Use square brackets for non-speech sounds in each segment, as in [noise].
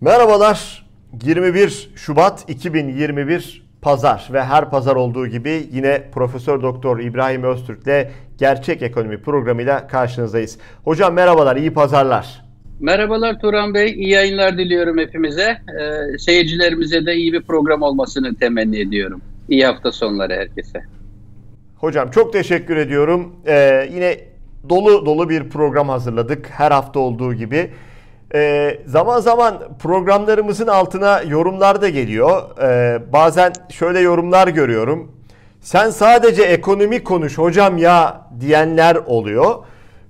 Merhabalar. 21 Şubat 2021 Pazar ve her pazar olduğu gibi yine Profesör Doktor İbrahim Öztürk'le Gerçek Ekonomi programıyla karşınızdayız. Hocam merhabalar, iyi pazarlar. Merhabalar Turan Bey, iyi yayınlar diliyorum hepimize. Ee, seyircilerimize de iyi bir program olmasını temenni ediyorum. İyi hafta sonları herkese. Hocam çok teşekkür ediyorum. Ee, yine dolu dolu bir program hazırladık her hafta olduğu gibi. Ee, zaman zaman programlarımızın altına yorumlar da geliyor. Ee, bazen şöyle yorumlar görüyorum. Sen sadece ekonomi konuş hocam ya diyenler oluyor.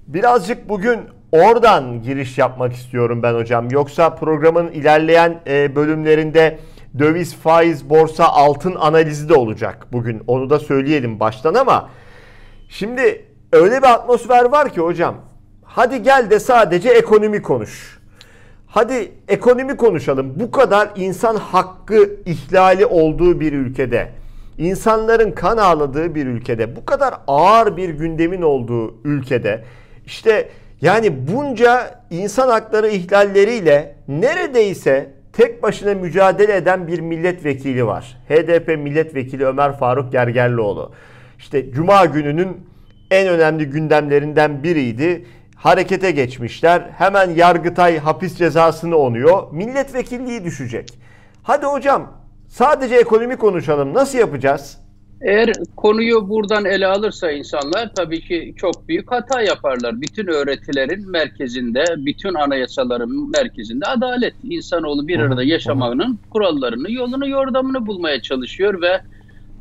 Birazcık bugün oradan giriş yapmak istiyorum ben hocam. Yoksa programın ilerleyen e, bölümlerinde döviz, faiz, borsa, altın analizi de olacak bugün. Onu da söyleyelim baştan ama şimdi öyle bir atmosfer var ki hocam. Hadi gel de sadece ekonomi konuş. Hadi ekonomi konuşalım. Bu kadar insan hakkı ihlali olduğu bir ülkede, insanların kan ağladığı bir ülkede, bu kadar ağır bir gündemin olduğu ülkede işte yani bunca insan hakları ihlalleriyle neredeyse tek başına mücadele eden bir milletvekili var. HDP milletvekili Ömer Faruk Gergerlioğlu. İşte cuma gününün en önemli gündemlerinden biriydi harekete geçmişler. Hemen Yargıtay hapis cezasını onuyor. Milletvekilliği düşecek. Hadi hocam sadece ekonomi konuşalım. Nasıl yapacağız? Eğer konuyu buradan ele alırsa insanlar tabii ki çok büyük hata yaparlar. Bütün öğretilerin merkezinde, bütün anayasaların merkezinde adalet. İnsanoğlu bir arada yaşamanın kurallarını, yolunu, yordamını bulmaya çalışıyor ve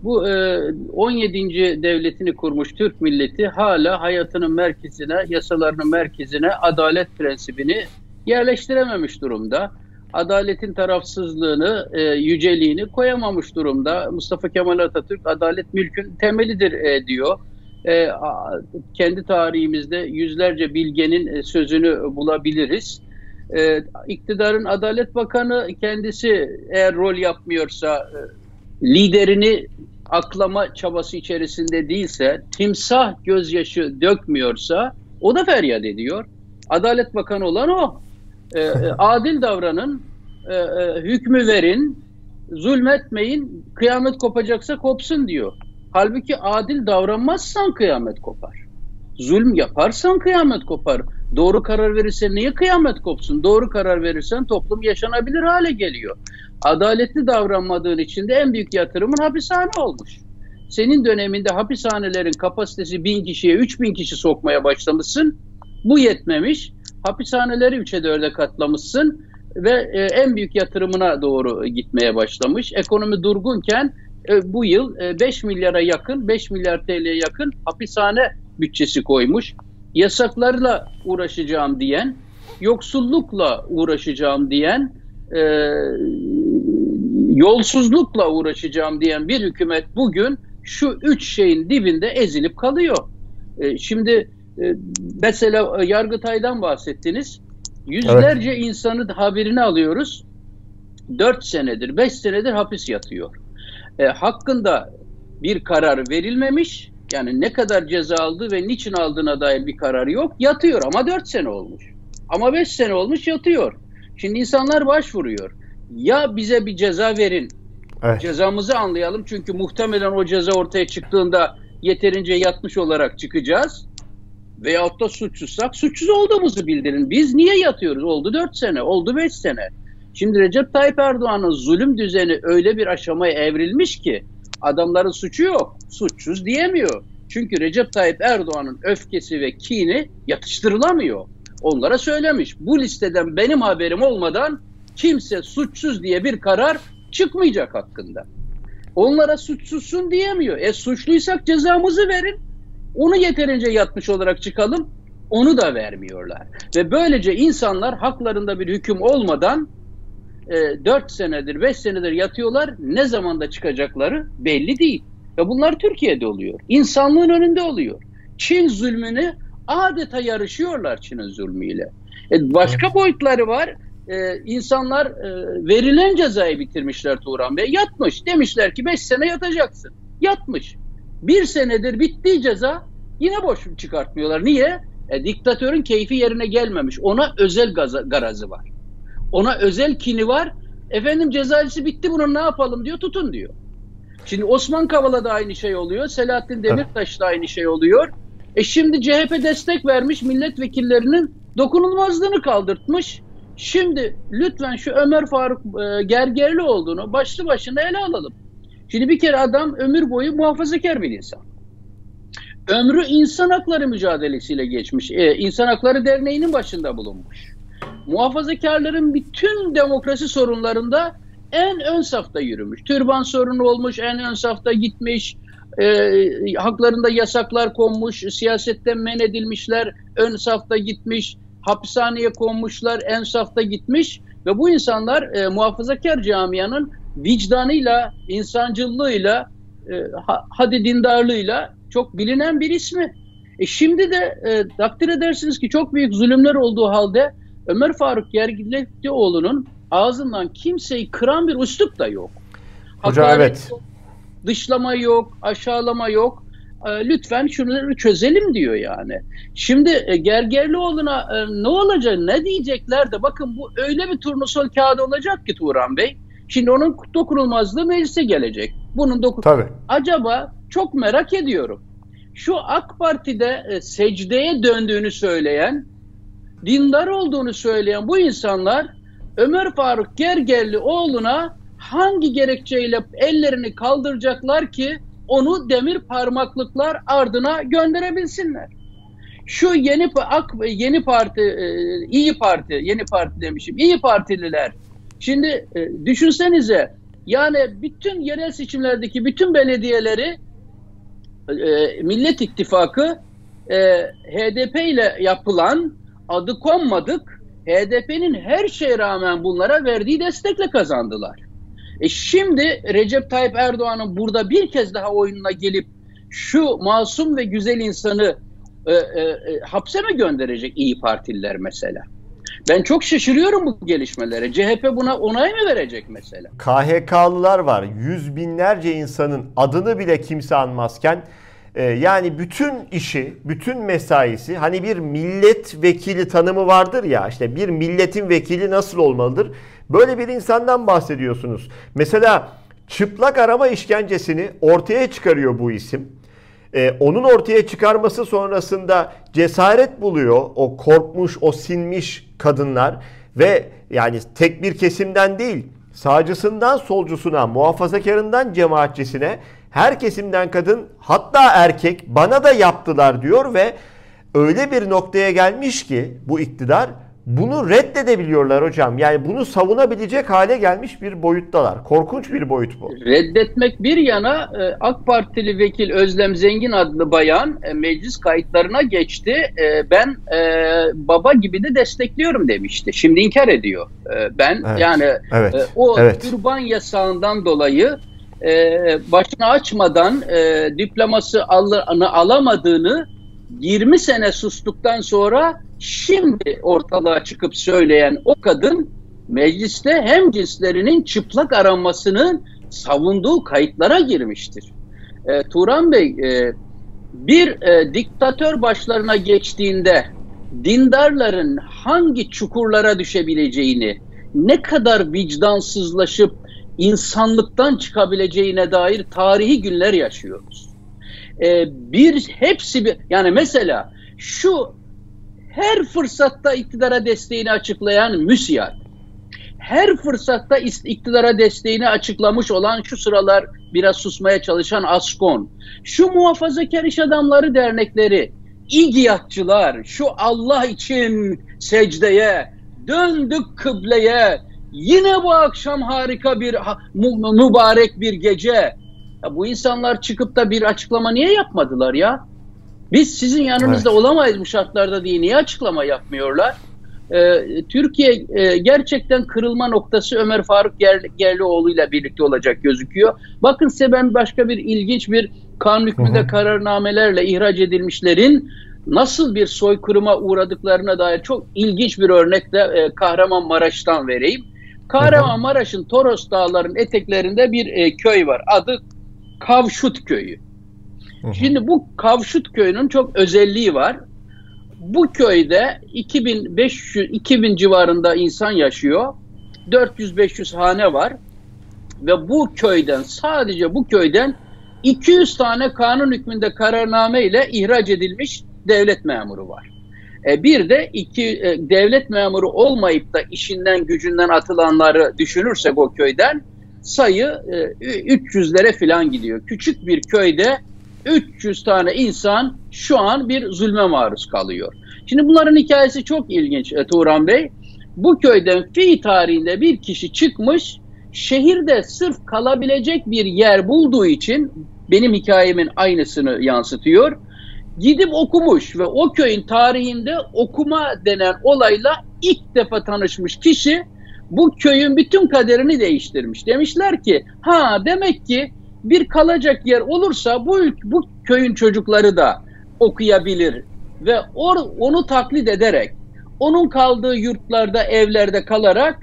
bu e, 17. devletini kurmuş Türk milleti hala hayatının merkezine, yasalarının merkezine adalet prensibini yerleştirememiş durumda. Adaletin tarafsızlığını, e, yüceliğini koyamamış durumda. Mustafa Kemal Atatürk adalet mülkün temelidir e, diyor. E, kendi tarihimizde yüzlerce bilgenin e, sözünü bulabiliriz. E, iktidarın Adalet Bakanı kendisi eğer rol yapmıyorsa e, liderini aklama çabası içerisinde değilse, timsah gözyaşı dökmüyorsa o da feryat ediyor. Adalet Bakanı olan o. E, [laughs] adil davranın, e, e, hükmü verin, zulmetmeyin, kıyamet kopacaksa kopsun diyor. Halbuki adil davranmazsan kıyamet kopar. Zulm yaparsan kıyamet kopar. Doğru karar verirsen niye kıyamet kopsun? Doğru karar verirsen toplum yaşanabilir hale geliyor. Adaletli davranmadığın için de en büyük yatırımın hapishane olmuş. Senin döneminde hapishanelerin kapasitesi bin kişiye üç bin kişi sokmaya başlamışsın. Bu yetmemiş. Hapishaneleri üçe dörde katlamışsın ve e, en büyük yatırımına doğru gitmeye başlamış. Ekonomi durgunken e, bu yıl e, 5 milyara yakın, 5 milyar TL'ye yakın hapishane bütçesi koymuş. Yasaklarla uğraşacağım diyen, yoksullukla uğraşacağım diyen, e, yolsuzlukla uğraşacağım diyen bir hükümet bugün şu üç şeyin dibinde ezilip kalıyor. E, şimdi e, mesela Yargıtay'dan bahsettiniz. Yüzlerce evet. insanın haberini alıyoruz. Dört senedir, beş senedir hapis yatıyor. E, hakkında bir karar verilmemiş. Yani ne kadar ceza aldı ve niçin aldığına dair bir karar yok. Yatıyor ama dört sene olmuş. Ama beş sene olmuş yatıyor. Şimdi insanlar başvuruyor. Ya bize bir ceza verin. Evet. Cezamızı anlayalım. Çünkü muhtemelen o ceza ortaya çıktığında yeterince yatmış olarak çıkacağız. Veyahut da suçsuzsak suçsuz olduğumuzu bildirin. Biz niye yatıyoruz? Oldu dört sene, oldu beş sene. Şimdi Recep Tayyip Erdoğan'ın zulüm düzeni öyle bir aşamaya evrilmiş ki adamların suçu yok. Suçsuz diyemiyor. Çünkü Recep Tayyip Erdoğan'ın öfkesi ve kini yatıştırılamıyor. Onlara söylemiş. Bu listeden benim haberim olmadan kimse suçsuz diye bir karar çıkmayacak hakkında. Onlara suçsuzsun diyemiyor. E suçluysak cezamızı verin. Onu yeterince yatmış olarak çıkalım. Onu da vermiyorlar. Ve böylece insanlar haklarında bir hüküm olmadan e, 4 senedir, 5 senedir yatıyorlar. Ne zamanda çıkacakları belli değil. Ve bunlar Türkiye'de oluyor. İnsanlığın önünde oluyor. Çin zulmünü adeta yarışıyorlar Çin'in zulmüyle. E, başka boyutları var e, insanlar e, verilen cezayı bitirmişler Turan Bey. Yatmış. Demişler ki 5 sene yatacaksın. Yatmış. Bir senedir bittiği ceza yine boş çıkartmıyorlar. Niye? E, diktatörün keyfi yerine gelmemiş. Ona özel gaza, garazı var. Ona özel kini var. Efendim cezaevisi bitti bunun ne yapalım diyor tutun diyor. Şimdi Osman Kavala da aynı şey oluyor. Selahattin Demirtaş da aynı şey oluyor. E şimdi CHP destek vermiş milletvekillerinin dokunulmazlığını kaldırtmış. Şimdi lütfen şu Ömer Faruk e, gergerli olduğunu başlı başına ele alalım. Şimdi bir kere adam ömür boyu muhafazakar bir insan. Ömrü insan hakları mücadelesiyle geçmiş. E, İnsan Hakları Derneği'nin başında bulunmuş. Muhafazakarların bütün demokrasi sorunlarında en ön safta yürümüş. Türban sorunu olmuş, en ön safta gitmiş. E, haklarında yasaklar konmuş, siyasetten men edilmişler, ön safta gitmiş. Hapishaneye konmuşlar, en safta gitmiş. Ve bu insanlar e, muhafazakar camianın vicdanıyla, insancılığıyla, e, hadi dindarlığıyla çok bilinen bir ismi. E şimdi de e, takdir edersiniz ki çok büyük zulümler olduğu halde Ömer Faruk Gergilioğlu'nun ağzından kimseyi kıran bir üslup da yok. Hocam Hakaret evet. Yok, dışlama yok, aşağılama yok. E, lütfen şunu çözelim diyor yani. Şimdi e, Gergerlioğlu'na e, ne olacak, ne diyecekler de bakın bu öyle bir turnusol kağıdı olacak ki Turan Bey. Şimdi onun dokunulmazlığı meclise gelecek. Bunun dokun Tabii. Acaba çok merak ediyorum. Şu AK Parti'de e, secdeye döndüğünü söyleyen, dindar olduğunu söyleyen bu insanlar Ömer Faruk Gergerli oğluna hangi gerekçeyle ellerini kaldıracaklar ki onu demir parmaklıklar ardına gönderebilsinler. Şu yeni AK yeni parti e, iyi parti yeni parti demişim iyi partililer. Şimdi e, düşünsenize yani bütün yerel seçimlerdeki bütün belediyeleri e, Millet İttifakı HDP ile yapılan adı konmadık HDP'nin her şeye rağmen bunlara verdiği destekle kazandılar. E şimdi Recep Tayyip Erdoğan'ın burada bir kez daha oyununa gelip şu masum ve güzel insanı e, e, e, hapse mi gönderecek iyi Partililer mesela? Ben çok şaşırıyorum bu gelişmelere. CHP buna onay mı verecek mesela? KHK'lılar var. Yüz binlerce insanın adını bile kimse anmazken e, yani bütün işi, bütün mesaisi hani bir milletvekili tanımı vardır ya işte bir milletin vekili nasıl olmalıdır? Böyle bir insandan bahsediyorsunuz. Mesela çıplak arama işkencesini ortaya çıkarıyor bu isim. Ee, onun ortaya çıkarması sonrasında cesaret buluyor o korkmuş, o sinmiş kadınlar ve yani tek bir kesimden değil, sağcısından solcusuna, muhafazakarından cemaatçisine her kesimden kadın hatta erkek bana da yaptılar diyor ve öyle bir noktaya gelmiş ki bu iktidar bunu reddedebiliyorlar hocam. Yani bunu savunabilecek hale gelmiş bir boyuttalar. Korkunç bir boyut bu. Reddetmek bir yana e, AK Partili vekil Özlem Zengin adlı bayan e, meclis kayıtlarına geçti. E, ben baba gibi de destekliyorum demişti. Şimdi inkar ediyor. Ben evet, yani evet, o evet. türban yasağından dolayı başını açmadan diploması alamadığını 20 sene sustuktan sonra şimdi ortalığa çıkıp söyleyen o kadın mecliste hem cinslerinin çıplak aranmasının savunduğu kayıtlara girmiştir. E, Turan Bey e, bir e, diktatör başlarına geçtiğinde dindarların hangi çukurlara düşebileceğini, ne kadar vicdansızlaşıp insanlıktan çıkabileceğine dair tarihi günler yaşıyoruz. Ee, bir hepsi bir yani mesela şu her fırsatta iktidara desteğini açıklayan müsiyat, her fırsatta iktidara desteğini açıklamış olan şu sıralar biraz susmaya çalışan Askon, şu muhafazakar iş adamları dernekleri, İGİAD'çılar, şu Allah için secdeye, döndük kıbleye, yine bu akşam harika bir mübarek bir gece. Ya bu insanlar çıkıp da bir açıklama niye yapmadılar ya? Biz sizin yanınızda evet. olamayız bu şartlarda diye niye açıklama yapmıyorlar? Ee, Türkiye e, gerçekten kırılma noktası Ömer Faruk Ger Gerlioğlu ile birlikte olacak gözüküyor. Bakın size ben başka bir ilginç bir kanun hükmünde kararnamelerle ihraç edilmişlerin nasıl bir soykırıma uğradıklarına dair çok ilginç bir örnek de e, Kahramanmaraş'tan vereyim. Kahramanmaraş'ın Toros Dağları'nın eteklerinde bir e, köy var. Adı Kavşut Köyü. Şimdi bu Kavşut Köyü'nün çok özelliği var. Bu köyde 2500 2000 civarında insan yaşıyor. 400-500 hane var. Ve bu köyden sadece bu köyden 200 tane kanun hükmünde kararname ile ihraç edilmiş devlet memuru var. E, bir de iki e, devlet memuru olmayıp da işinden gücünden atılanları düşünürsek o köyden sayı e, 300'lere falan gidiyor. Küçük bir köyde 300 tane insan şu an bir zulme maruz kalıyor. Şimdi bunların hikayesi çok ilginç e, Turan Bey. Bu köyden fi tarihinde bir kişi çıkmış şehirde sırf kalabilecek bir yer bulduğu için benim hikayemin aynısını yansıtıyor. Gidip okumuş ve o köyün tarihinde okuma denen olayla ilk defa tanışmış kişi bu köyün bütün kaderini değiştirmiş. Demişler ki ha demek ki bir kalacak yer olursa bu bu köyün çocukları da okuyabilir ve or, onu taklit ederek onun kaldığı yurtlarda evlerde kalarak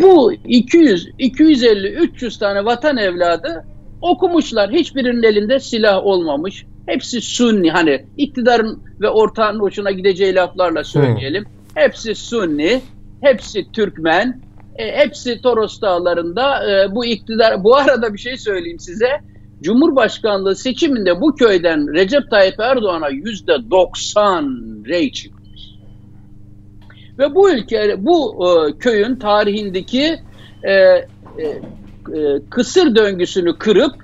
bu 200 250 300 tane vatan evladı okumuşlar. Hiçbirinin elinde silah olmamış. Hepsi Sunni hani iktidarın ve ortağın hoşuna gideceği laflarla söyleyelim. Hmm. Hepsi Sunni, hepsi Türkmen, e, hepsi Toros Dağları'nda e, bu iktidar. Bu arada bir şey söyleyeyim size. Cumhurbaşkanlığı seçiminde bu köyden Recep Tayyip Erdoğan'a yüzde 90 rey çıkmış. Ve bu ülke, bu e, köyün tarihindeki e, e, e, kısır döngüsünü kırıp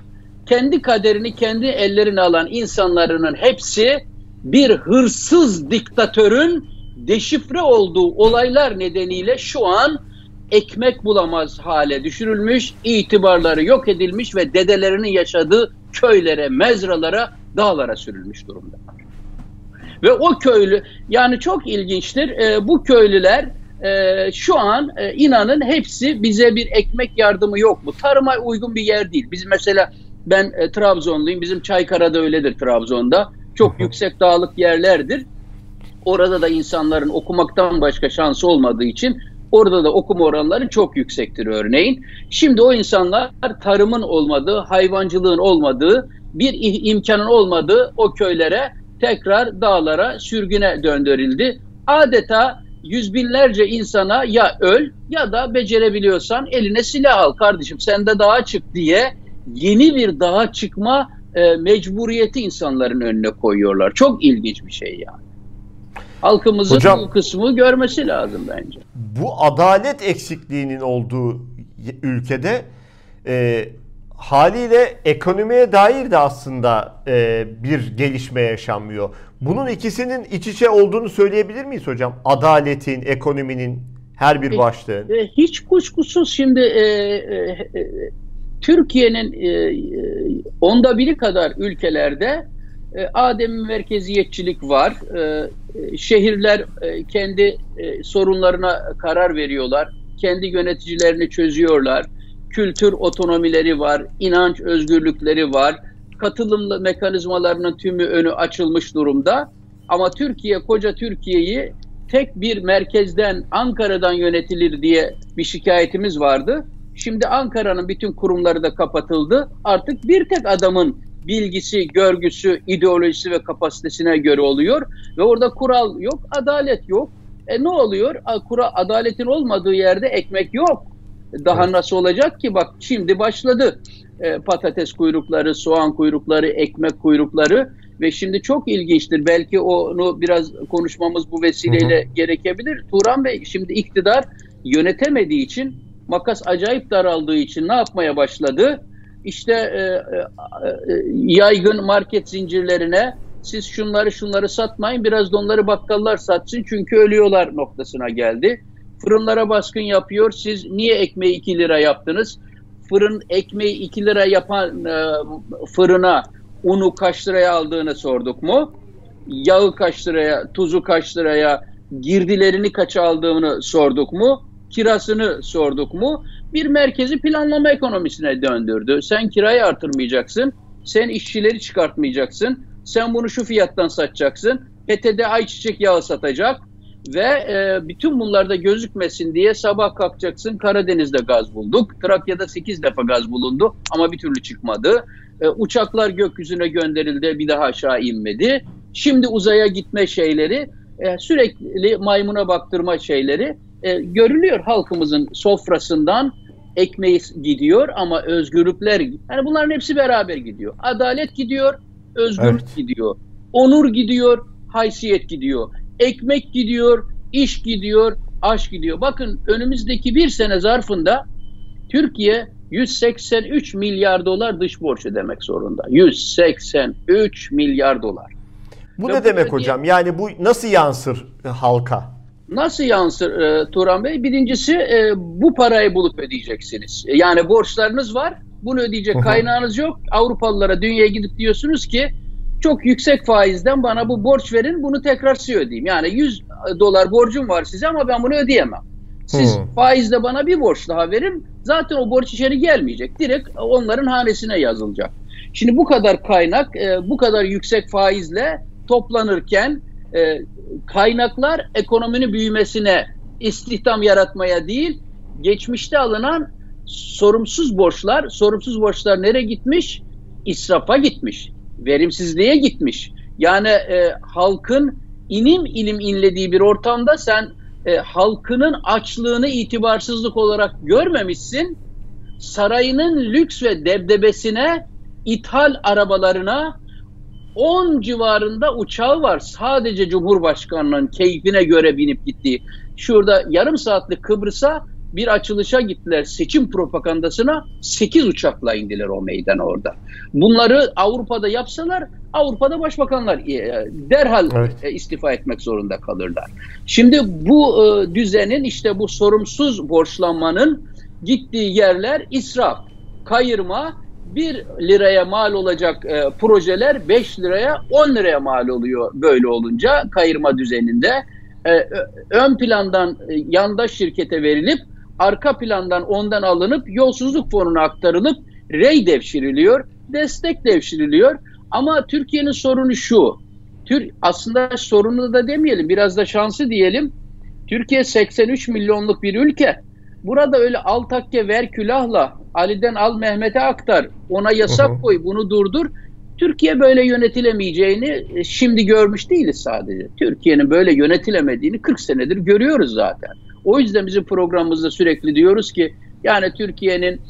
kendi kaderini kendi ellerine alan insanların hepsi bir hırsız diktatörün deşifre olduğu olaylar nedeniyle şu an ekmek bulamaz hale düşürülmüş, itibarları yok edilmiş ve dedelerinin yaşadığı köylere, mezralara, dağlara sürülmüş durumda. Ve o köylü, yani çok ilginçtir, e, bu köylüler e, şu an e, inanın hepsi bize bir ekmek yardımı yok mu? Tarıma uygun bir yer değil. Biz mesela ben e, Trabzonluyum, bizim Çaykara'da öyledir Trabzon'da. Çok yüksek dağlık yerlerdir. Orada da insanların okumaktan başka şansı olmadığı için Orada da okuma oranları çok yüksektir örneğin. Şimdi o insanlar tarımın olmadığı, hayvancılığın olmadığı, bir imkanın olmadığı o köylere tekrar dağlara, sürgüne döndürüldü. Adeta yüz binlerce insana ya öl ya da becerebiliyorsan eline silah al kardeşim sen de dağa çık diye yeni bir dağa çıkma e, mecburiyeti insanların önüne koyuyorlar. Çok ilginç bir şey yani. Halkımızın Hocam, bu kısmı görmesi lazım bence. Bu adalet eksikliğinin olduğu ülkede e, haliyle ekonomiye dair de aslında e, bir gelişme yaşanmıyor. Bunun ikisinin iç içe olduğunu söyleyebilir miyiz hocam? Adaletin, ekonominin her bir e, başlığın. E, hiç kuşkusuz şimdi e, e, e, Türkiye'nin e, e onda biri kadar ülkelerde e, Adem merkeziyetçilik var. E, e, şehirler e, kendi e, sorunlarına karar veriyorlar. Kendi yöneticilerini çözüyorlar. Kültür otonomileri var, inanç özgürlükleri var. Katılımlı mekanizmalarının tümü önü açılmış durumda. Ama Türkiye, koca Türkiye'yi tek bir merkezden, Ankara'dan yönetilir diye bir şikayetimiz vardı. Şimdi Ankara'nın bütün kurumları da kapatıldı. Artık bir tek adamın bilgisi, görgüsü, ideolojisi ve kapasitesine göre oluyor. Ve orada kural yok, adalet yok. E ne oluyor? Kura, adaletin olmadığı yerde ekmek yok. Daha nasıl olacak ki? Bak şimdi başladı. E, patates kuyrukları, soğan kuyrukları, ekmek kuyrukları ve şimdi çok ilginçtir. Belki onu biraz konuşmamız bu vesileyle hı hı. gerekebilir. Turan Bey şimdi iktidar yönetemediği için makas acayip daraldığı için ne yapmaya başladı? işte e, e, e, yaygın market zincirlerine siz şunları şunları satmayın biraz da onları bakkallar satsın çünkü ölüyorlar noktasına geldi. Fırınlara baskın yapıyor. Siz niye ekmeği 2 lira yaptınız? Fırın ekmeği 2 lira yapan e, fırına unu kaç liraya aldığını sorduk mu? Yağı kaç liraya, tuzu kaç liraya, girdilerini kaç aldığını sorduk mu? Kirasını sorduk mu? bir merkezi planlama ekonomisine döndürdü. Sen kirayı artırmayacaksın, sen işçileri çıkartmayacaksın, sen bunu şu fiyattan satacaksın, PTT ayçiçek yağı satacak ve e, bütün bunlarda gözükmesin diye sabah kalkacaksın Karadeniz'de gaz bulduk. Trakya'da 8 defa gaz bulundu ama bir türlü çıkmadı. E, uçaklar gökyüzüne gönderildi bir daha aşağı inmedi. Şimdi uzaya gitme şeyleri, e, sürekli maymuna baktırma şeyleri e, görülüyor halkımızın sofrasından. Ekmeği gidiyor ama özgürlükler, yani bunların hepsi beraber gidiyor. Adalet gidiyor, özgürlük evet. gidiyor. Onur gidiyor, haysiyet gidiyor. Ekmek gidiyor, iş gidiyor, aşk gidiyor. Bakın önümüzdeki bir sene zarfında Türkiye 183 milyar dolar dış borç ödemek zorunda. 183 milyar dolar. Bu Ve ne demek ödeye... hocam? Yani bu nasıl yansır halka? Nasıl yansır e, Turan Bey? Birincisi e, bu parayı bulup ödeyeceksiniz. Yani borçlarınız var. Bunu ödeyecek kaynağınız yok. Avrupalılara dünyaya gidip diyorsunuz ki çok yüksek faizden bana bu borç verin bunu tekrar size ödeyeyim. Yani 100 dolar borcum var size ama ben bunu ödeyemem. Siz hmm. faizle bana bir borç daha verin. Zaten o borç içeri gelmeyecek. Direkt onların hanesine yazılacak. Şimdi bu kadar kaynak, e, bu kadar yüksek faizle toplanırken e, kaynaklar ekonominin büyümesine, istihdam yaratmaya değil, geçmişte alınan sorumsuz borçlar, sorumsuz borçlar nereye gitmiş? İsrafa gitmiş, verimsizliğe gitmiş. Yani e, halkın inim ilim inlediği bir ortamda sen e, halkının açlığını itibarsızlık olarak görmemişsin. Sarayının lüks ve debdebesine, ithal arabalarına 10 civarında uçağı var. Sadece Cumhurbaşkanı'nın keyfine göre binip gittiği. Şurada yarım saatlik Kıbrıs'a bir açılışa gittiler seçim propagandasına 8 uçakla indiler o meydan orada. Bunları Avrupa'da yapsalar Avrupa'da başbakanlar e, derhal evet. E, istifa etmek zorunda kalırlar. Şimdi bu e, düzenin işte bu sorumsuz borçlanmanın gittiği yerler israf, kayırma, 1 liraya mal olacak e, projeler 5 liraya 10 liraya mal oluyor böyle olunca kayırma düzeninde. E, ön plandan e, yandaş şirkete verilip arka plandan ondan alınıp yolsuzluk fonuna aktarılıp rey devşiriliyor, destek devşiriliyor. Ama Türkiye'nin sorunu şu. Tür aslında sorunu da demeyelim, biraz da şansı diyelim. Türkiye 83 milyonluk bir ülke. Burada öyle al takke ver külahla Ali'den al Mehmet'e aktar. Ona yasak koy, bunu durdur. Türkiye böyle yönetilemeyeceğini e, şimdi görmüş değiliz sadece. Türkiye'nin böyle yönetilemediğini 40 senedir görüyoruz zaten. O yüzden bizim programımızda sürekli diyoruz ki yani Türkiye'nin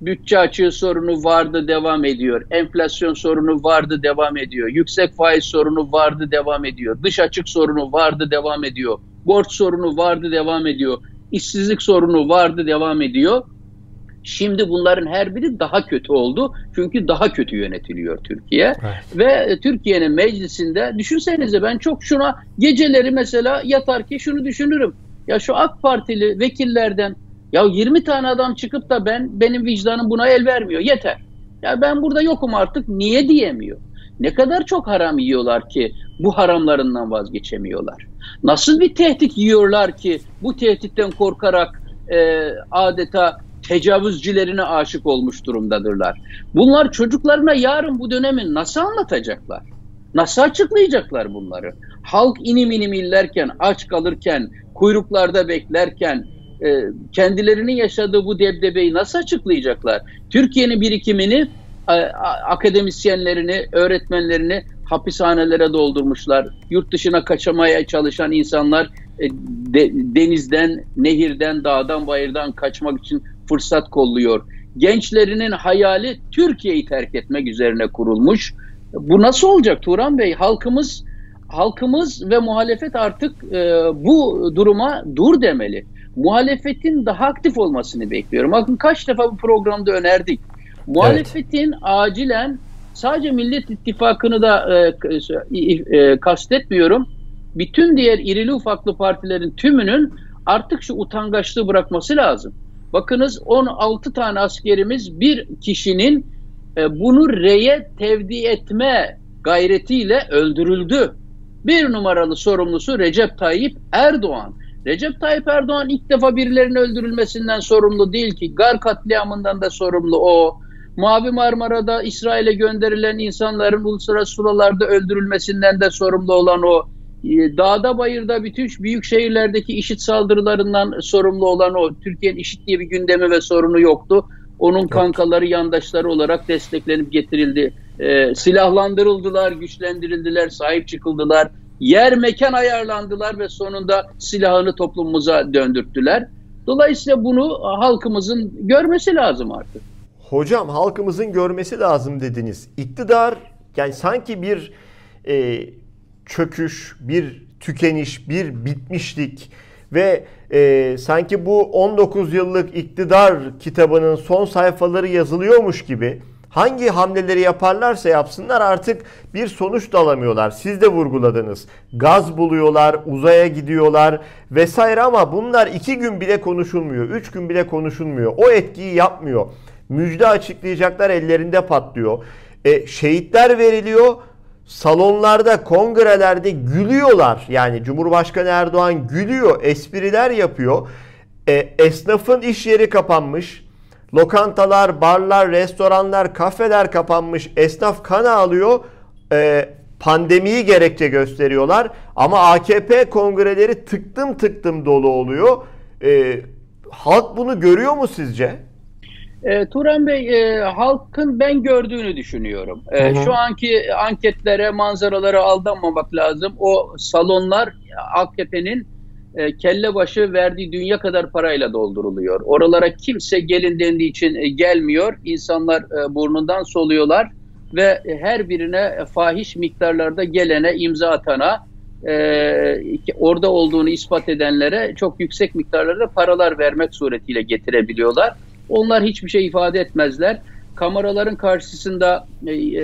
bütçe açığı sorunu vardı devam ediyor. Enflasyon sorunu vardı devam ediyor. Yüksek faiz sorunu vardı devam ediyor. Dış açık sorunu vardı devam ediyor. Borç sorunu vardı devam ediyor. İşsizlik sorunu vardı devam ediyor. Şimdi bunların her biri daha kötü oldu. Çünkü daha kötü yönetiliyor Türkiye. Evet. Ve Türkiye'nin meclisinde düşünsenize ben çok şuna geceleri mesela yatar ki şunu düşünürüm. Ya şu AK Partili vekillerden ya 20 tane adam çıkıp da ben benim vicdanım buna el vermiyor. Yeter. Ya ben burada yokum artık niye diyemiyor. Ne kadar çok haram yiyorlar ki bu haramlarından vazgeçemiyorlar. Nasıl bir tehdit yiyorlar ki bu tehditten korkarak e, adeta tecavüzcülerine aşık olmuş durumdadırlar. Bunlar çocuklarına yarın bu dönemi nasıl anlatacaklar? Nasıl açıklayacaklar bunları? Halk inim inim illerken, aç kalırken, kuyruklarda beklerken, e, kendilerinin yaşadığı bu debdebeyi nasıl açıklayacaklar? Türkiye'nin birikimini, akademisyenlerini, öğretmenlerini hapishanelere doldurmuşlar. Yurt dışına kaçamaya çalışan insanlar e, de, denizden, nehirden, dağdan, bayırdan kaçmak için fırsat kolluyor. Gençlerinin hayali Türkiye'yi terk etmek üzerine kurulmuş. Bu nasıl olacak Turan Bey? Halkımız halkımız ve muhalefet artık e, bu duruma dur demeli. Muhalefetin daha aktif olmasını bekliyorum. Bakın kaç defa bu programda önerdik. Muhalefetin evet. acilen sadece Millet İttifakı'nı da e, e, kastetmiyorum. Bütün diğer irili ufaklı partilerin tümünün artık şu utangaçlığı bırakması lazım. Bakınız 16 tane askerimiz bir kişinin e, bunu reye tevdi etme gayretiyle öldürüldü. Bir numaralı sorumlusu Recep Tayyip Erdoğan. Recep Tayyip Erdoğan ilk defa birilerinin öldürülmesinden sorumlu değil ki. Gar katliamından da sorumlu o. Mavi Marmara'da İsrail'e gönderilen insanların uluslararası sularda öldürülmesinden de sorumlu olan o. Ee, dağda bayırda bütün büyük şehirlerdeki işit saldırılarından sorumlu olan o. Türkiye'nin işit diye bir gündemi ve sorunu yoktu. Onun kankaları, yandaşları olarak desteklenip getirildi e, silahlandırıldılar, güçlendirildiler, sahip çıkıldılar. Yer mekan ayarlandılar ve sonunda silahını toplumumuza döndürttüler. Dolayısıyla bunu halkımızın görmesi lazım artık. Hocam halkımızın görmesi lazım dediniz. İktidar yani sanki bir e, çöküş, bir tükeniş, bir bitmişlik ve e, sanki bu 19 yıllık iktidar kitabının son sayfaları yazılıyormuş gibi hangi hamleleri yaparlarsa yapsınlar artık bir sonuç da alamıyorlar. Siz de vurguladınız. Gaz buluyorlar, uzaya gidiyorlar vesaire ama bunlar iki gün bile konuşulmuyor. Üç gün bile konuşulmuyor. O etkiyi yapmıyor. Müjde açıklayacaklar ellerinde patlıyor. E, şehitler veriliyor salonlarda, kongrelerde gülüyorlar. Yani Cumhurbaşkanı Erdoğan gülüyor, espriler yapıyor. E, esnafın iş yeri kapanmış. Lokantalar, barlar, restoranlar, kafeler kapanmış. Esnaf kan alıyor. E, pandemiyi gerekçe gösteriyorlar. Ama AKP kongreleri tıktım tıktım dolu oluyor. E, halk bunu görüyor mu sizce? E, Turan Bey, e, halkın ben gördüğünü düşünüyorum. E, şu anki anketlere, manzaralara aldanmamak lazım. O salonlar AKP'nin e, kelle başı verdiği dünya kadar parayla dolduruluyor. Oralara kimse gelin dendiği için e, gelmiyor. İnsanlar e, burnundan soluyorlar ve her birine fahiş miktarlarda gelene, imza atana, e, orada olduğunu ispat edenlere çok yüksek miktarlarda paralar vermek suretiyle getirebiliyorlar. Onlar hiçbir şey ifade etmezler. Kameraların karşısında e, e,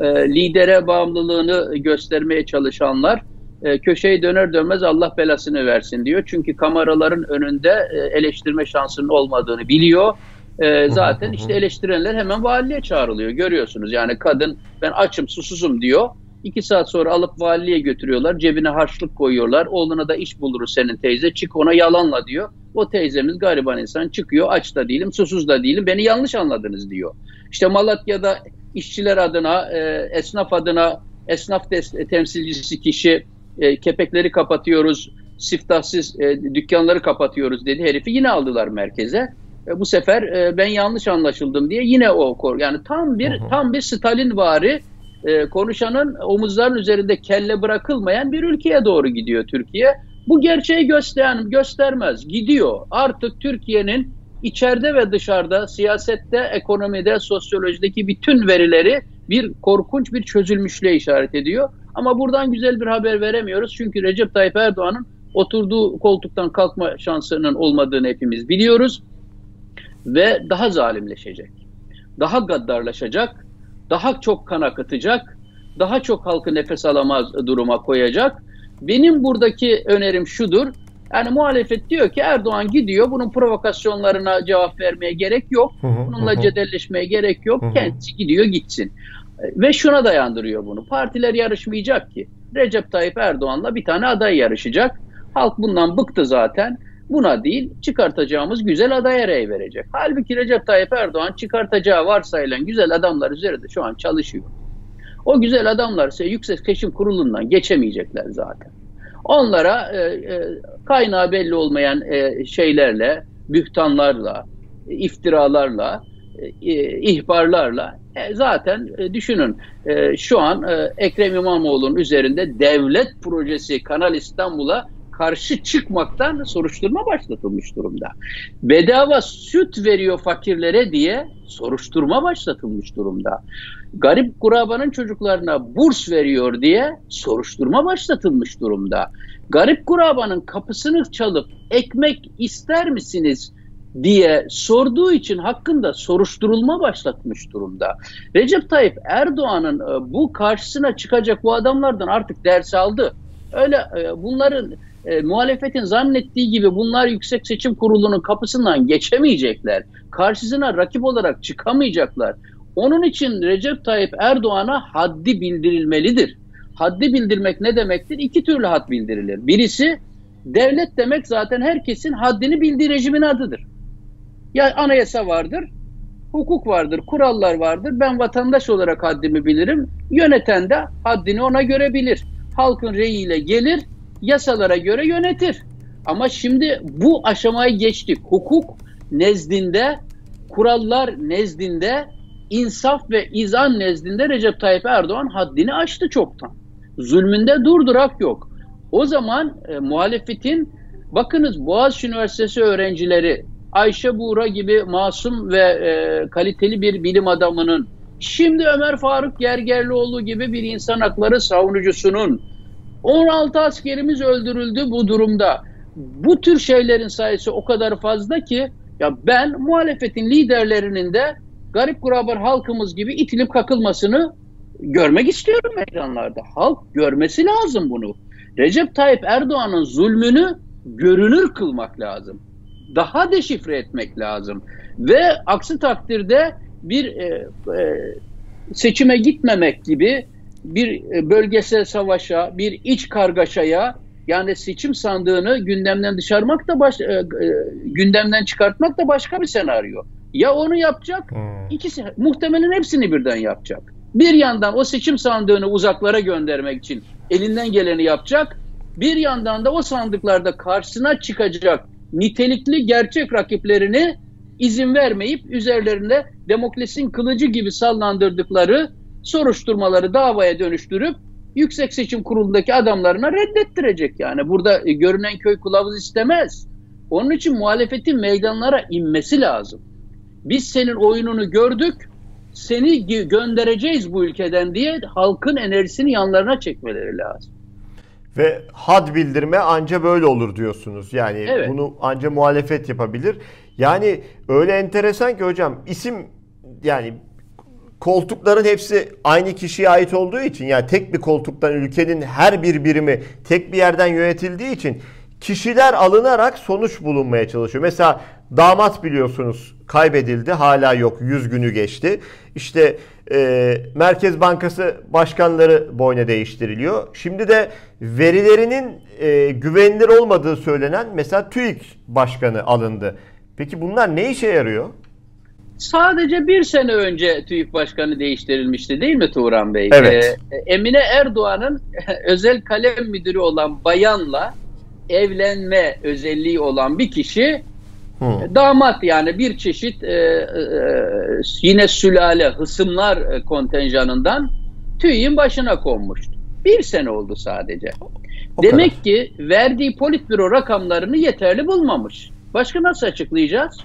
e, lidere bağımlılığını göstermeye çalışanlar e, köşeyi döner dönmez Allah belasını versin diyor. Çünkü kameraların önünde e, eleştirme şansının olmadığını biliyor. E, zaten işte eleştirenler hemen valiliğe çağrılıyor. Görüyorsunuz yani kadın ben açım susuzum diyor. İki saat sonra alıp valiliğe götürüyorlar. Cebine harçlık koyuyorlar. Oğluna da iş buluruz senin teyze. Çık ona yalanla diyor. O teyzemiz gariban insan çıkıyor. Aç da değilim, susuz da değilim. Beni yanlış anladınız diyor. İşte Malatya'da işçiler adına, e, esnaf adına, esnaf temsilcisi kişi e, kepekleri kapatıyoruz, siftahsız e, dükkanları kapatıyoruz dedi. Herifi yine aldılar merkeze. E, bu sefer e, ben yanlış anlaşıldım diye yine o kor yani tam bir tam bir Stalin vari e, konuşanın omuzların üzerinde kelle bırakılmayan bir ülkeye doğru gidiyor Türkiye. Bu gerçeği gösteren göstermez. Gidiyor. Artık Türkiye'nin içeride ve dışarıda, siyasette, ekonomide, sosyolojideki bütün verileri bir korkunç bir çözülmüşlüğe işaret ediyor. Ama buradan güzel bir haber veremiyoruz. Çünkü Recep Tayyip Erdoğan'ın oturduğu koltuktan kalkma şansının olmadığını hepimiz biliyoruz. Ve daha zalimleşecek. Daha gaddarlaşacak daha çok kan akıtacak, daha çok halkı nefes alamaz duruma koyacak. Benim buradaki önerim şudur. Yani muhalefet diyor ki Erdoğan gidiyor bunun provokasyonlarına cevap vermeye gerek yok. Bununla cedelleşmeye gerek yok. Kendisi gidiyor gitsin. Ve şuna dayandırıyor bunu. Partiler yarışmayacak ki. Recep Tayyip Erdoğan'la bir tane aday yarışacak. Halk bundan bıktı zaten. Buna değil çıkartacağımız güzel adaya rey verecek. Halbuki Recep Tayyip Erdoğan çıkartacağı varsayılan güzel adamlar üzerinde şu an çalışıyor. O güzel adamlar ise Yüksek Seçim Kurulu'ndan geçemeyecekler zaten. Onlara e, e, kaynağı belli olmayan e, şeylerle, bühtanlarla, iftiralarla, e, ihbarlarla e, zaten e, düşünün e, şu an e, Ekrem İmamoğlu'nun üzerinde devlet projesi Kanal İstanbul'a karşı çıkmaktan soruşturma başlatılmış durumda. Bedava süt veriyor fakirlere diye soruşturma başlatılmış durumda. Garip kurabanın çocuklarına burs veriyor diye soruşturma başlatılmış durumda. Garip kurabanın kapısını çalıp ekmek ister misiniz diye sorduğu için hakkında soruşturulma başlatmış durumda. Recep Tayyip Erdoğan'ın e, bu karşısına çıkacak bu adamlardan artık ders aldı. Öyle e, bunların e, muhalefetin zannettiği gibi bunlar Yüksek Seçim Kurulu'nun kapısından geçemeyecekler. Karşısına rakip olarak çıkamayacaklar. Onun için Recep Tayyip Erdoğan'a haddi bildirilmelidir. Haddi bildirmek ne demektir? İki türlü had bildirilir. Birisi devlet demek zaten herkesin haddini bildiği rejimin adıdır. Ya anayasa vardır, hukuk vardır, kurallar vardır. Ben vatandaş olarak haddimi bilirim. Yöneten de haddini ona göre bilir. Halkın reyiyle gelir, yasalara göre yönetir. Ama şimdi bu aşamayı geçtik. Hukuk nezdinde, kurallar nezdinde insaf ve izan nezdinde Recep Tayyip Erdoğan haddini aştı çoktan. Zulmünde durdurak yok. O zaman e, muhalefetin bakınız Boğaziçi Üniversitesi öğrencileri Ayşe Buğra gibi masum ve e, kaliteli bir bilim adamının şimdi Ömer Faruk Gergerlioğlu gibi bir insan hakları savunucusunun 16 askerimiz öldürüldü bu durumda. Bu tür şeylerin sayısı o kadar fazla ki ya ben muhalefetin liderlerinin de garip kurabar halkımız gibi itilip kakılmasını görmek istiyorum meydanlarda. Halk görmesi lazım bunu. Recep Tayyip Erdoğan'ın zulmünü görünür kılmak lazım. Daha deşifre etmek lazım. Ve aksi takdirde bir e, e, seçime gitmemek gibi bir bölgesel savaşa, bir iç kargaşaya yani seçim sandığını gündemden dışarmak da baş, e, e, gündemden çıkartmak da başka bir senaryo. Ya onu yapacak, hmm. ikisi muhtemelen hepsini birden yapacak. Bir yandan o seçim sandığını uzaklara göndermek için elinden geleni yapacak. Bir yandan da o sandıklarda karşısına çıkacak nitelikli gerçek rakiplerini izin vermeyip üzerlerinde demokrasinin kılıcı gibi sallandırdıkları soruşturmaları davaya dönüştürüp Yüksek Seçim Kurulu'ndaki adamlarına reddettirecek yani. Burada e, görünen köy kılavuz istemez. Onun için muhalefetin meydanlara inmesi lazım. Biz senin oyununu gördük, seni göndereceğiz bu ülkeden diye halkın enerjisini yanlarına çekmeleri lazım. Ve had bildirme anca böyle olur diyorsunuz. Yani evet. bunu anca muhalefet yapabilir. Yani öyle enteresan ki hocam isim yani koltukların hepsi aynı kişiye ait olduğu için yani tek bir koltuktan ülkenin her bir birimi tek bir yerden yönetildiği için kişiler alınarak sonuç bulunmaya çalışıyor. Mesela damat biliyorsunuz kaybedildi hala yok 100 günü geçti. İşte e, Merkez Bankası başkanları boyuna değiştiriliyor. Şimdi de verilerinin e, güvenilir olmadığı söylenen mesela TÜİK başkanı alındı. Peki bunlar ne işe yarıyor? Sadece bir sene önce TÜİK Başkanı değiştirilmişti değil mi Tuğran Bey? Evet. Ee, Emine Erdoğan'ın [laughs] özel kalem müdürü olan bayanla evlenme özelliği olan bir kişi hmm. damat yani bir çeşit e, e, yine sülale hısımlar kontenjanından TÜİK'in başına konmuştu. Bir sene oldu sadece. O Demek kadar. ki verdiği politbüro rakamlarını yeterli bulmamış. Başka nasıl açıklayacağız?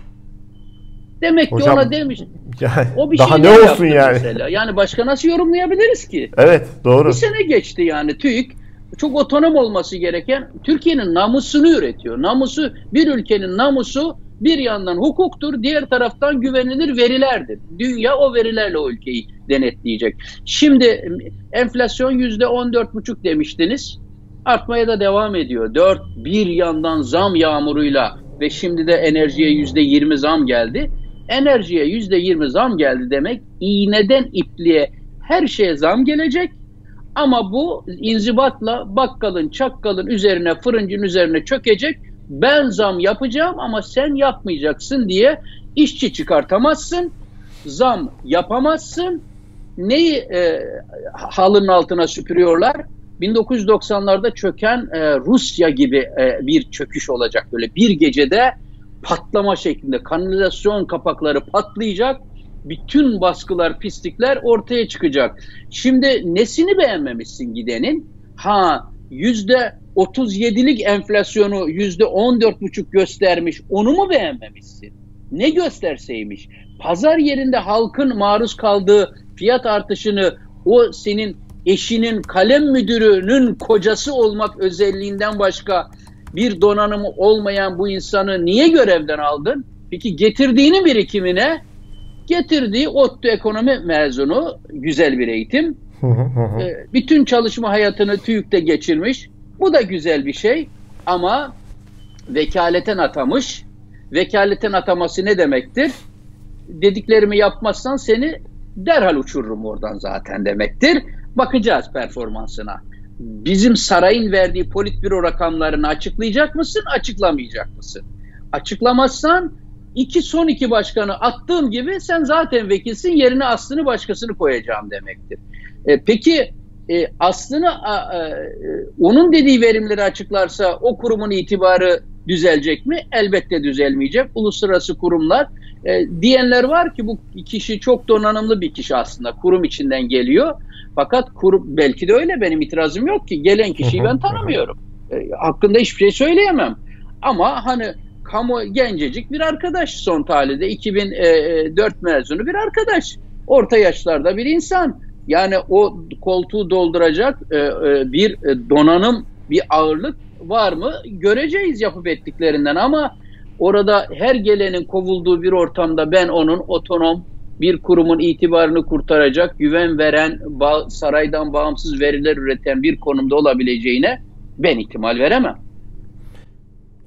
Demek Hocam, ki ona demiş. Yani, o bir daha şey ne olsun yani? Mesela. Yani başka nasıl yorumlayabiliriz ki? Evet doğru. Bir sene geçti yani TÜİK çok otonom olması gereken Türkiye'nin namusunu üretiyor. Namusu bir ülkenin namusu bir yandan hukuktur, diğer taraftan güvenilir verilerdir. Dünya o verilerle o ülkeyi denetleyecek. Şimdi enflasyon yüzde on dört buçuk demiştiniz. Artmaya da devam ediyor. Dört bir yandan zam yağmuruyla ve şimdi de enerjiye yüzde yirmi zam geldi enerjiye yüzde yirmi zam geldi demek iğneden ipliğe her şeye zam gelecek ama bu inzibatla bakkalın çakkalın üzerine fırıncın üzerine çökecek ben zam yapacağım ama sen yapmayacaksın diye işçi çıkartamazsın zam yapamazsın neyi e, halının altına süpürüyorlar 1990'larda çöken e, Rusya gibi e, bir çöküş olacak böyle bir gecede patlama şeklinde kanalizasyon kapakları patlayacak. Bütün baskılar, pislikler ortaya çıkacak. Şimdi nesini beğenmemişsin gidenin? Ha yüzde 37'lik enflasyonu yüzde 14,5 göstermiş. Onu mu beğenmemişsin? Ne gösterseymiş? Pazar yerinde halkın maruz kaldığı fiyat artışını o senin eşinin kalem müdürünün kocası olmak özelliğinden başka bir donanımı olmayan bu insanı niye görevden aldın? Peki getirdiğinin birikimine getirdiği ODTÜ ekonomi mezunu güzel bir eğitim. e, bütün çalışma hayatını TÜİK'te geçirmiş. Bu da güzel bir şey ama vekaleten atamış. Vekaleten ataması ne demektir? Dediklerimi yapmazsan seni derhal uçururum oradan zaten demektir. Bakacağız performansına bizim sarayın verdiği politbüro rakamlarını açıklayacak mısın, açıklamayacak mısın? Açıklamazsan iki son iki başkanı attığım gibi sen zaten vekilsin yerine aslını başkasını koyacağım demektir. E, peki e, aslını e, onun dediği verimleri açıklarsa o kurumun itibarı düzelecek mi? Elbette düzelmeyecek. Uluslararası kurumlar E, diyenler var ki bu kişi çok donanımlı bir kişi aslında. Kurum içinden geliyor. Fakat kurum belki de öyle benim itirazım yok ki. Gelen kişiyi ben [laughs] tanımıyorum. E, hakkında hiçbir şey söyleyemem. Ama hani kamu gencecik bir arkadaş son talihde 2004 mezunu bir arkadaş. Orta yaşlarda bir insan. Yani o koltuğu dolduracak e, e, bir e, donanım, bir ağırlık var mı? Göreceğiz yapıp ettiklerinden ama orada her gelenin kovulduğu bir ortamda ben onun otonom bir kurumun itibarını kurtaracak, güven veren, saraydan bağımsız veriler üreten bir konumda olabileceğine ben ihtimal veremem.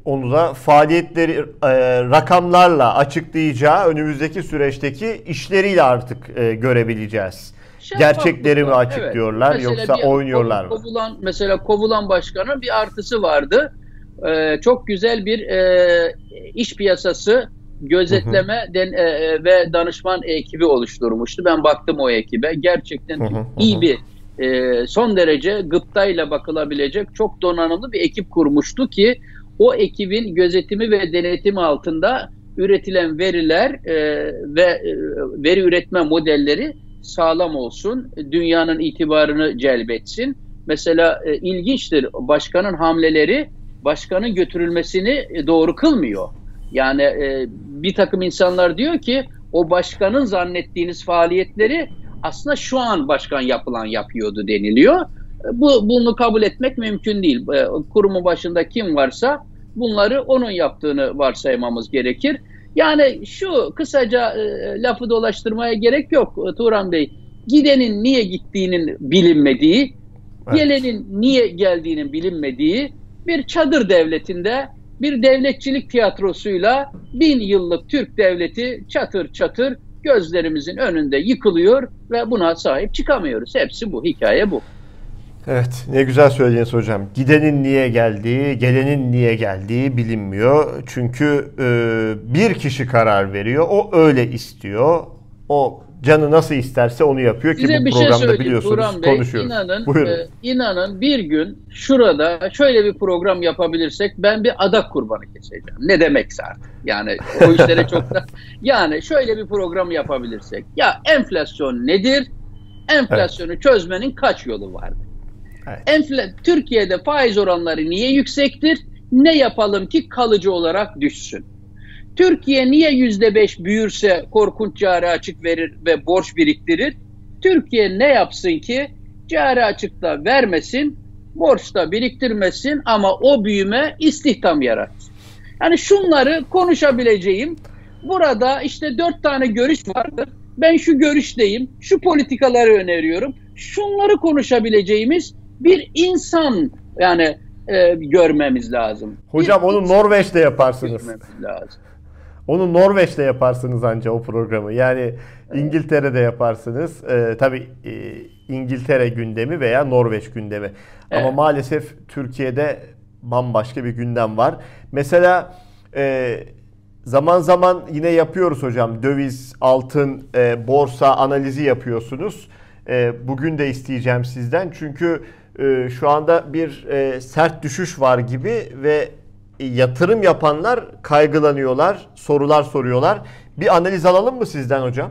Onu da faaliyetleri e, rakamlarla açıklayacağı önümüzdeki süreçteki işleriyle artık e, görebileceğiz. Gerçekleri mi açıklıyorlar evet. yoksa oynuyorlar mı? Kovulan, mesela kovulan başkanın bir artısı vardı. Ee, çok güzel bir e, iş piyasası gözetleme hı hı. Den, e, e, ve danışman ekibi oluşturmuştu. Ben baktım o ekibe. Gerçekten hı hı. iyi bir e, son derece gıptayla bakılabilecek çok donanımlı bir ekip kurmuştu ki o ekibin gözetimi ve denetimi altında üretilen veriler e, ve e, veri üretme modelleri sağlam olsun, dünyanın itibarını celbetsin. Mesela e, ilginçtir, başkanın hamleleri başkanın götürülmesini e, doğru kılmıyor. Yani e, bir takım insanlar diyor ki o başkanın zannettiğiniz faaliyetleri aslında şu an başkan yapılan yapıyordu deniliyor. E, bu bunu kabul etmek mümkün değil. E, kurumun başında kim varsa bunları onun yaptığını varsaymamız gerekir. Yani şu kısaca e, lafı dolaştırmaya gerek yok e, Turan Bey. Gidenin niye gittiğinin bilinmediği, evet. gelenin niye geldiğinin bilinmediği bir çadır devletinde bir devletçilik tiyatrosuyla bin yıllık Türk devleti çatır çatır gözlerimizin önünde yıkılıyor ve buna sahip çıkamıyoruz. Hepsi bu, hikaye bu. Evet ne güzel söylediniz hocam. Gidenin niye geldiği, gelenin niye geldiği bilinmiyor. Çünkü e, bir kişi karar veriyor. O öyle istiyor. O canı nasıl isterse onu yapıyor ki Size bu bir şey programda şey biliyorsunuz Turan Bey, konuşuyoruz. İnanın, Buyurun. E, inanın bir gün şurada şöyle bir program yapabilirsek ben bir adak kurbanı keseceğim. Ne demekse artık. Yani o işlere çok da [laughs] yani şöyle bir program yapabilirsek. Ya enflasyon nedir? Enflasyonu evet. çözmenin kaç yolu vardır? Evet. Enfle Türkiye'de faiz oranları niye yüksektir? Ne yapalım ki kalıcı olarak düşsün? Türkiye niye yüzde beş büyürse korkunç cari açık verir ve borç biriktirir? Türkiye ne yapsın ki cari açıkta vermesin, borçta biriktirmesin ama o büyüme istihdam yaratsın. Yani şunları konuşabileceğim. Burada işte dört tane görüş vardır. Ben şu görüşteyim, şu politikaları öneriyorum. Şunları konuşabileceğimiz bir insan yani e, görmemiz lazım. Hocam bir onu Norveç'te yaparsınız. Lazım. Onu Norveç'te yaparsınız anca o programı. Yani İngiltere'de yaparsınız. Ee, tabii e, İngiltere gündemi veya Norveç gündemi. Evet. Ama maalesef Türkiye'de bambaşka bir gündem var. Mesela e, zaman zaman yine yapıyoruz hocam. Döviz, altın, e, borsa analizi yapıyorsunuz. E, bugün de isteyeceğim sizden. Çünkü e, şu anda bir e, sert düşüş var gibi ve yatırım yapanlar kaygılanıyorlar, sorular soruyorlar. Bir analiz alalım mı sizden hocam?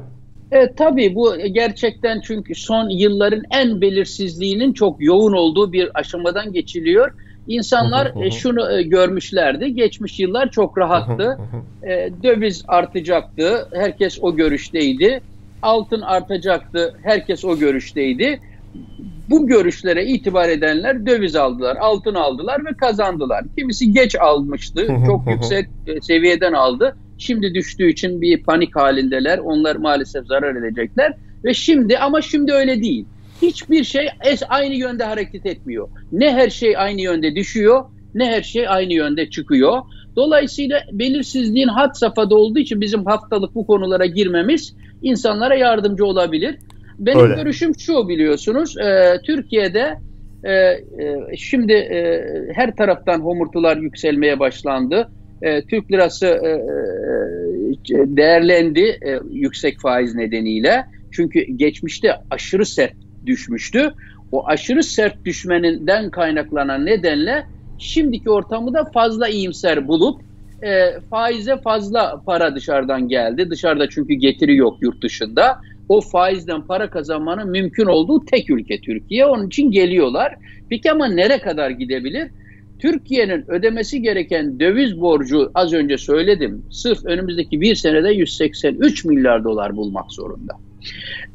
Evet tabii bu gerçekten çünkü son yılların en belirsizliğinin çok yoğun olduğu bir aşamadan geçiliyor. İnsanlar e, şunu e, görmüşlerdi. Geçmiş yıllar çok rahattı. E, döviz artacaktı. Herkes o görüşteydi. Altın artacaktı. Herkes o görüşteydi bu görüşlere itibar edenler döviz aldılar, altın aldılar ve kazandılar. Kimisi geç almıştı, çok yüksek e, seviyeden aldı. Şimdi düştüğü için bir panik halindeler. Onlar maalesef zarar edecekler. Ve şimdi ama şimdi öyle değil. Hiçbir şey aynı yönde hareket etmiyor. Ne her şey aynı yönde düşüyor, ne her şey aynı yönde çıkıyor. Dolayısıyla belirsizliğin hat safhada olduğu için bizim haftalık bu konulara girmemiz insanlara yardımcı olabilir. Benim Öyle. görüşüm şu biliyorsunuz. E, Türkiye'de e, e, şimdi e, her taraftan homurtular yükselmeye başlandı. E, Türk lirası e, e, değerlendi e, yüksek faiz nedeniyle. Çünkü geçmişte aşırı sert düşmüştü. O aşırı sert düşmeninden kaynaklanan nedenle şimdiki ortamı da fazla iyimser bulup e, faize fazla para dışarıdan geldi. Dışarıda çünkü getiri yok yurt dışında. O faizden para kazanmanın mümkün olduğu tek ülke Türkiye. Onun için geliyorlar. Peki ama nere kadar gidebilir? Türkiye'nin ödemesi gereken döviz borcu az önce söyledim. Sırf önümüzdeki bir senede 183 milyar dolar bulmak zorunda.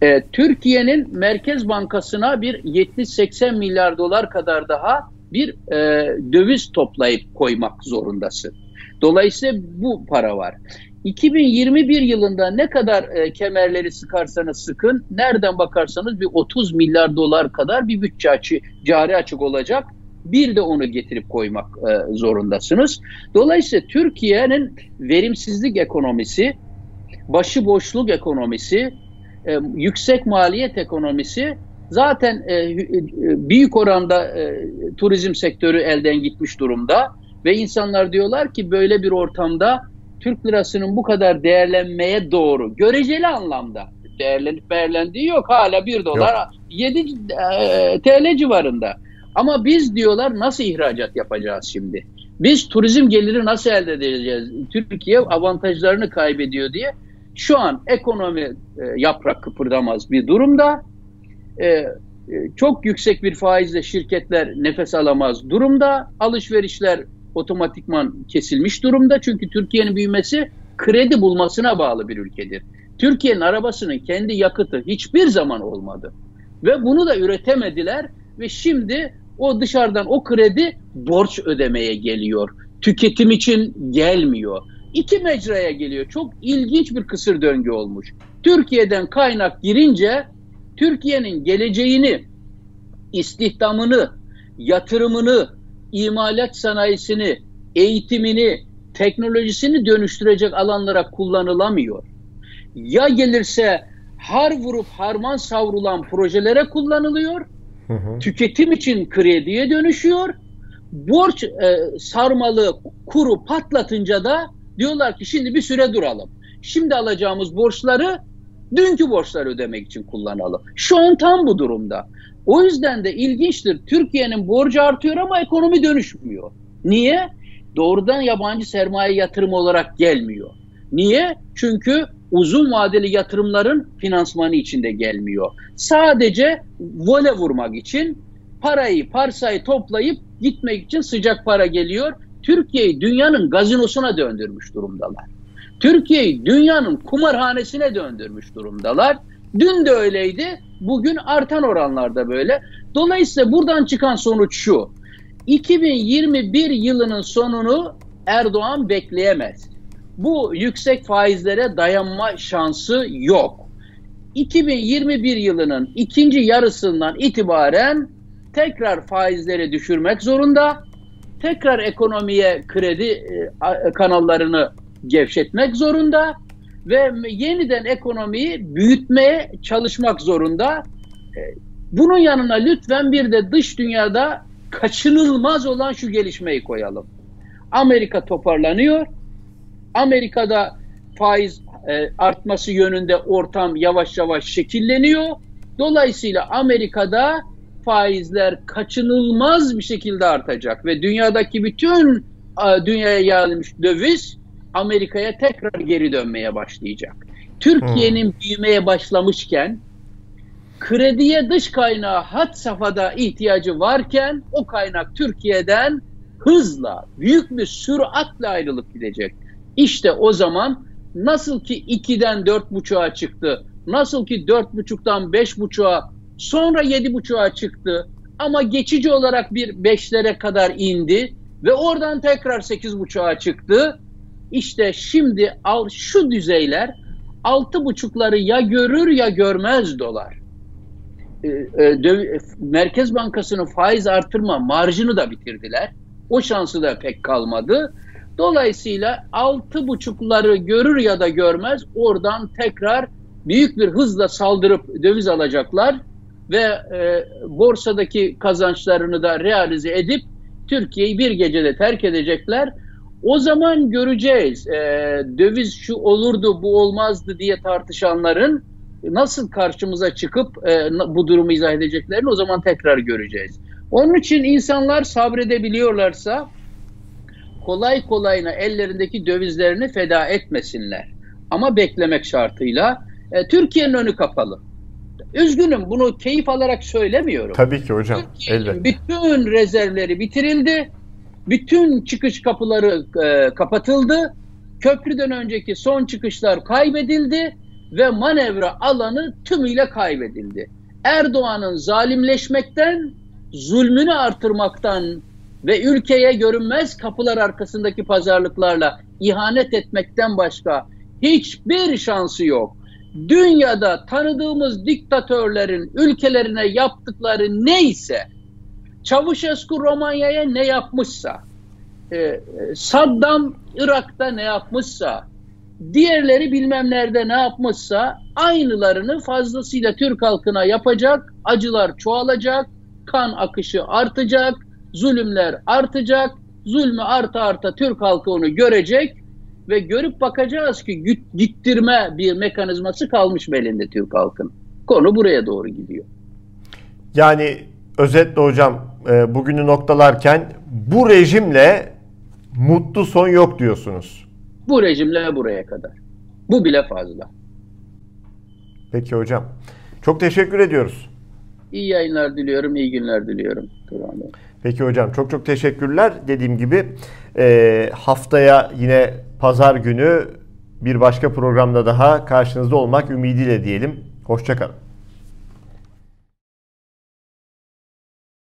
Ee, Türkiye'nin Merkez Bankası'na bir 70-80 milyar dolar kadar daha bir e, döviz toplayıp koymak zorundasın. Dolayısıyla bu para var. 2021 yılında ne kadar e, kemerleri sıkarsanız sıkın, nereden bakarsanız bir 30 milyar dolar kadar bir bütçe açı, cari açık olacak. Bir de onu getirip koymak e, zorundasınız. Dolayısıyla Türkiye'nin verimsizlik ekonomisi, başıboşluk ekonomisi, e, yüksek maliyet ekonomisi zaten e, e, büyük oranda e, turizm sektörü elden gitmiş durumda ve insanlar diyorlar ki böyle bir ortamda Türk lirasının bu kadar değerlenmeye doğru göreceli anlamda değerlenip değerlendiği yok hala 1 dolar yok. 7 e, TL civarında. Ama biz diyorlar nasıl ihracat yapacağız şimdi? Biz turizm geliri nasıl elde edeceğiz? Türkiye avantajlarını kaybediyor diye şu an ekonomi e, yaprak kıpırdamaz bir durumda. E, e, çok yüksek bir faizle şirketler nefes alamaz durumda. Alışverişler otomatikman kesilmiş durumda. Çünkü Türkiye'nin büyümesi kredi bulmasına bağlı bir ülkedir. Türkiye'nin arabasının kendi yakıtı hiçbir zaman olmadı. Ve bunu da üretemediler ve şimdi o dışarıdan o kredi borç ödemeye geliyor. Tüketim için gelmiyor. İki mecraya geliyor. Çok ilginç bir kısır döngü olmuş. Türkiye'den kaynak girince Türkiye'nin geleceğini, istihdamını, yatırımını, imalat sanayisini, eğitimini, teknolojisini dönüştürecek alanlara kullanılamıyor. Ya gelirse har vurup harman savrulan projelere kullanılıyor, hı hı. tüketim için krediye dönüşüyor, borç e, sarmalı kuru patlatınca da diyorlar ki şimdi bir süre duralım. Şimdi alacağımız borçları dünkü borçları ödemek için kullanalım. Şu an tam bu durumda. O yüzden de ilginçtir. Türkiye'nin borcu artıyor ama ekonomi dönüşmüyor. Niye? Doğrudan yabancı sermaye yatırım olarak gelmiyor. Niye? Çünkü uzun vadeli yatırımların finansmanı içinde gelmiyor. Sadece vole vurmak için parayı, parsayı toplayıp gitmek için sıcak para geliyor. Türkiye'yi dünyanın gazinosuna döndürmüş durumdalar. Türkiye'yi dünyanın kumarhanesine döndürmüş durumdalar. Dün de öyleydi, bugün artan oranlarda böyle. Dolayısıyla buradan çıkan sonuç şu. 2021 yılının sonunu Erdoğan bekleyemez. Bu yüksek faizlere dayanma şansı yok. 2021 yılının ikinci yarısından itibaren tekrar faizleri düşürmek zorunda. Tekrar ekonomiye kredi e, kanallarını gevşetmek zorunda ve yeniden ekonomiyi büyütmeye çalışmak zorunda. E, bunun yanına lütfen bir de dış dünyada kaçınılmaz olan şu gelişmeyi koyalım. Amerika toparlanıyor. Amerika'da faiz e, artması yönünde ortam yavaş yavaş şekilleniyor. Dolayısıyla Amerika'da faizler kaçınılmaz bir şekilde artacak ve dünyadaki bütün dünyaya yayılmış döviz Amerika'ya tekrar geri dönmeye başlayacak. Türkiye'nin hmm. büyümeye başlamışken krediye dış kaynağı hat safhada ihtiyacı varken o kaynak Türkiye'den hızla, büyük bir süratle ayrılıp gidecek. İşte o zaman nasıl ki 2'den 4.5'a çıktı, nasıl ki 4.5'tan 5.5'a sonra 7.5'a çıktı ama geçici olarak bir 5'lere kadar indi ve oradan tekrar 8.5'a çıktı. İşte şimdi al şu düzeyler altı buçukları ya görür ya görmez dolar. Ee, e, Merkez Bankası'nın faiz artırma marjını da bitirdiler. O şansı da pek kalmadı. Dolayısıyla altı buçukları görür ya da görmez oradan tekrar büyük bir hızla saldırıp döviz alacaklar ve e, borsadaki kazançlarını da realize edip Türkiye'yi bir gecede terk edecekler. O zaman göreceğiz. E, döviz şu olurdu bu olmazdı diye tartışanların nasıl karşımıza çıkıp e, bu durumu izah edeceklerini o zaman tekrar göreceğiz. Onun için insanlar sabredebiliyorlarsa kolay kolayına ellerindeki dövizlerini feda etmesinler. Ama beklemek şartıyla e, Türkiye'nin önü kapalı. Üzgünüm bunu keyif alarak söylemiyorum. Tabii ki hocam. Elbette. Bütün rezervleri bitirildi. Bütün çıkış kapıları e, kapatıldı. Köprüden önceki son çıkışlar kaybedildi ve manevra alanı tümüyle kaybedildi. Erdoğan'ın zalimleşmekten, zulmünü artırmaktan ve ülkeye görünmez kapılar arkasındaki pazarlıklarla ihanet etmekten başka hiçbir şansı yok. Dünyada tanıdığımız diktatörlerin ülkelerine yaptıkları neyse, Çavuşescu Romanya'ya ne yapmışsa, e, Saddam Irak'ta ne yapmışsa, diğerleri bilmem nerede ne yapmışsa aynılarını fazlasıyla Türk halkına yapacak, acılar çoğalacak, kan akışı artacak, zulümler artacak, zulmü arta arta Türk halkı onu görecek ve görüp bakacağız ki gittirme bir mekanizması kalmış belinde Türk halkın. Konu buraya doğru gidiyor. Yani özetle hocam e, bugünü noktalarken bu rejimle mutlu son yok diyorsunuz. Bu rejimle buraya kadar. Bu bile fazla. Peki hocam. Çok teşekkür ediyoruz. İyi yayınlar diliyorum, iyi günler diliyorum. Peki hocam çok çok teşekkürler. Dediğim gibi e, haftaya yine pazar günü bir başka programda daha karşınızda olmak ümidiyle diyelim. Hoşçakalın.